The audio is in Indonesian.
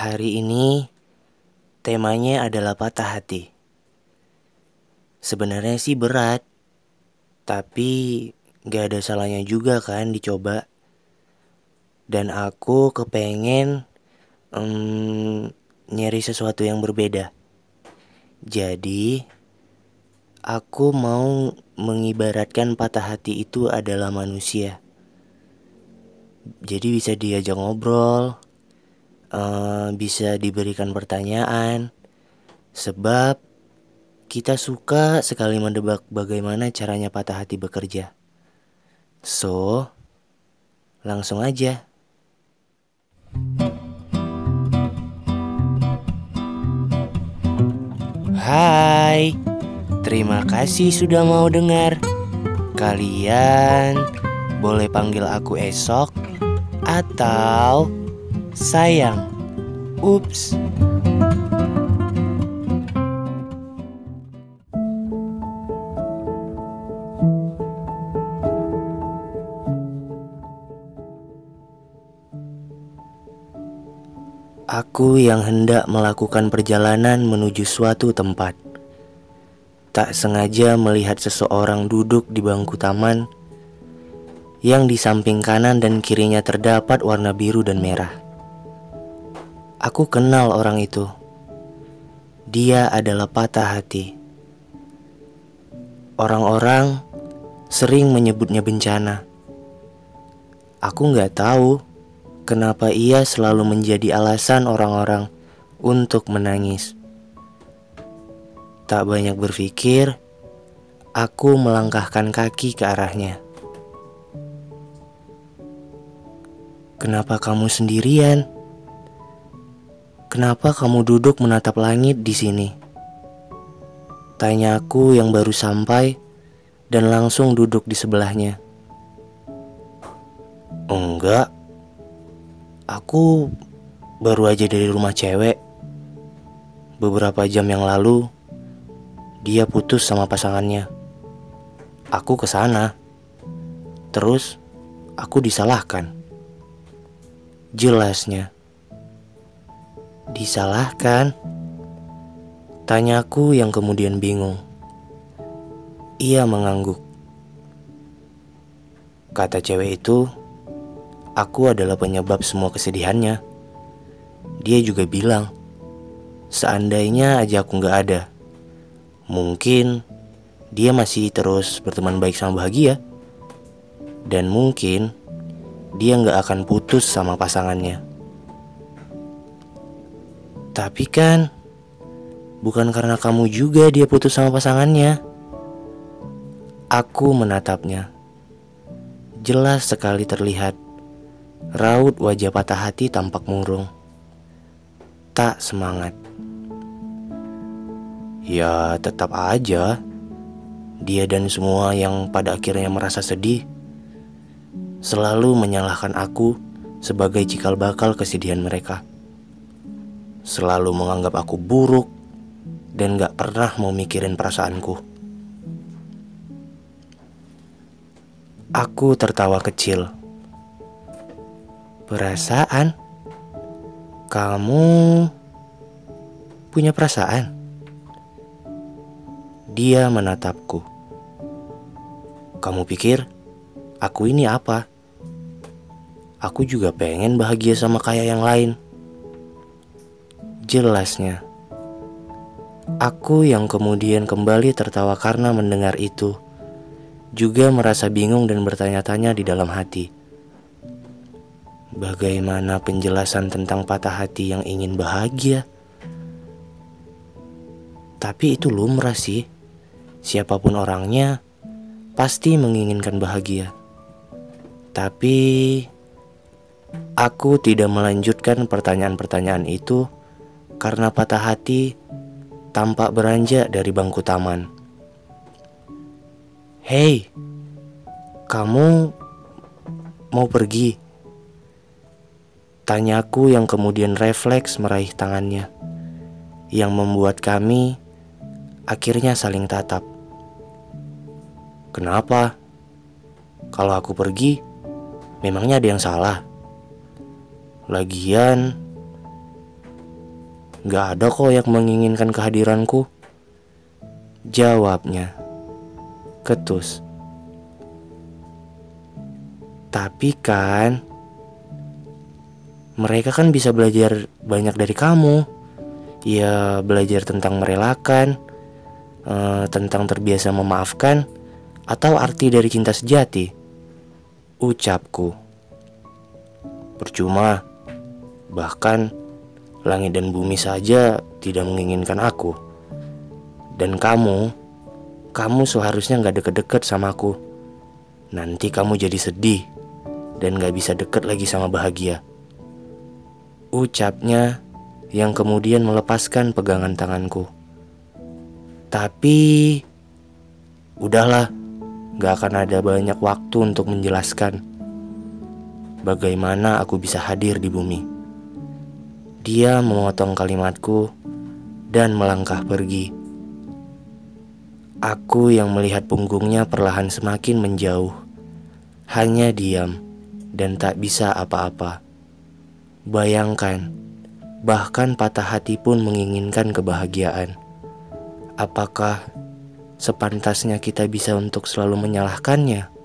Hari ini temanya adalah patah hati. Sebenarnya sih berat, tapi gak ada salahnya juga kan dicoba. Dan aku kepengen um, nyari sesuatu yang berbeda. Jadi, aku mau mengibaratkan patah hati itu adalah manusia. Jadi bisa diajak ngobrol, uh, bisa diberikan pertanyaan, sebab kita suka sekali mendebak bagaimana caranya patah hati bekerja. So, langsung aja. Hai, terima kasih sudah mau dengar. Kalian boleh panggil aku esok atau sayang. Ups. Aku yang hendak melakukan perjalanan menuju suatu tempat. Tak sengaja melihat seseorang duduk di bangku taman yang di samping kanan dan kirinya terdapat warna biru dan merah. Aku kenal orang itu. Dia adalah patah hati. Orang-orang sering menyebutnya bencana. Aku nggak tahu kenapa ia selalu menjadi alasan orang-orang untuk menangis. Tak banyak berpikir, aku melangkahkan kaki ke arahnya. Kenapa kamu sendirian? Kenapa kamu duduk menatap langit di sini? Tanya aku yang baru sampai dan langsung duduk di sebelahnya. Enggak, Aku baru aja dari rumah cewek. Beberapa jam yang lalu, dia putus sama pasangannya. Aku ke sana. Terus aku disalahkan. Jelasnya. Disalahkan? Tanyaku yang kemudian bingung. Ia mengangguk. Kata cewek itu, aku adalah penyebab semua kesedihannya. Dia juga bilang, seandainya aja aku nggak ada, mungkin dia masih terus berteman baik sama bahagia. Dan mungkin dia nggak akan putus sama pasangannya. Tapi kan, bukan karena kamu juga dia putus sama pasangannya. Aku menatapnya. Jelas sekali terlihat Raut wajah patah hati tampak murung. Tak semangat. Ya tetap aja Dia dan semua yang pada akhirnya merasa sedih Selalu menyalahkan aku sebagai cikal bakal kesedihan mereka Selalu menganggap aku buruk Dan gak pernah mau mikirin perasaanku Aku tertawa kecil Perasaan? Kamu punya perasaan? Dia menatapku. Kamu pikir aku ini apa? Aku juga pengen bahagia sama kayak yang lain. Jelasnya. Aku yang kemudian kembali tertawa karena mendengar itu, juga merasa bingung dan bertanya-tanya di dalam hati. Bagaimana penjelasan tentang patah hati yang ingin bahagia? Tapi itu lumrah sih. Siapa pun orangnya pasti menginginkan bahagia. Tapi aku tidak melanjutkan pertanyaan-pertanyaan itu karena patah hati tampak beranjak dari bangku taman. Hei, kamu mau pergi? Tanyaku yang kemudian refleks meraih tangannya, yang membuat kami akhirnya saling tatap. Kenapa? Kalau aku pergi, memangnya ada yang salah? Lagian, Gak ada kok yang menginginkan kehadiranku. Jawabnya, ketus. Tapi kan, mereka kan bisa belajar banyak dari kamu. Ya, belajar tentang merelakan, uh, tentang terbiasa memaafkan, atau arti dari cinta sejati. Ucapku. Percuma, bahkan langit dan bumi saja tidak menginginkan aku. Dan kamu, kamu seharusnya gak deket-deket sama aku. Nanti kamu jadi sedih dan gak bisa deket lagi sama bahagia. Ucapnya yang kemudian melepaskan pegangan tanganku. Tapi, udahlah, gak akan ada banyak waktu untuk menjelaskan bagaimana aku bisa hadir di bumi. Dia memotong kalimatku dan melangkah pergi. Aku yang melihat punggungnya perlahan semakin menjauh, hanya diam dan tak bisa apa-apa. Bayangkan, bahkan patah hati pun menginginkan kebahagiaan. Apakah sepantasnya kita bisa untuk selalu menyalahkannya?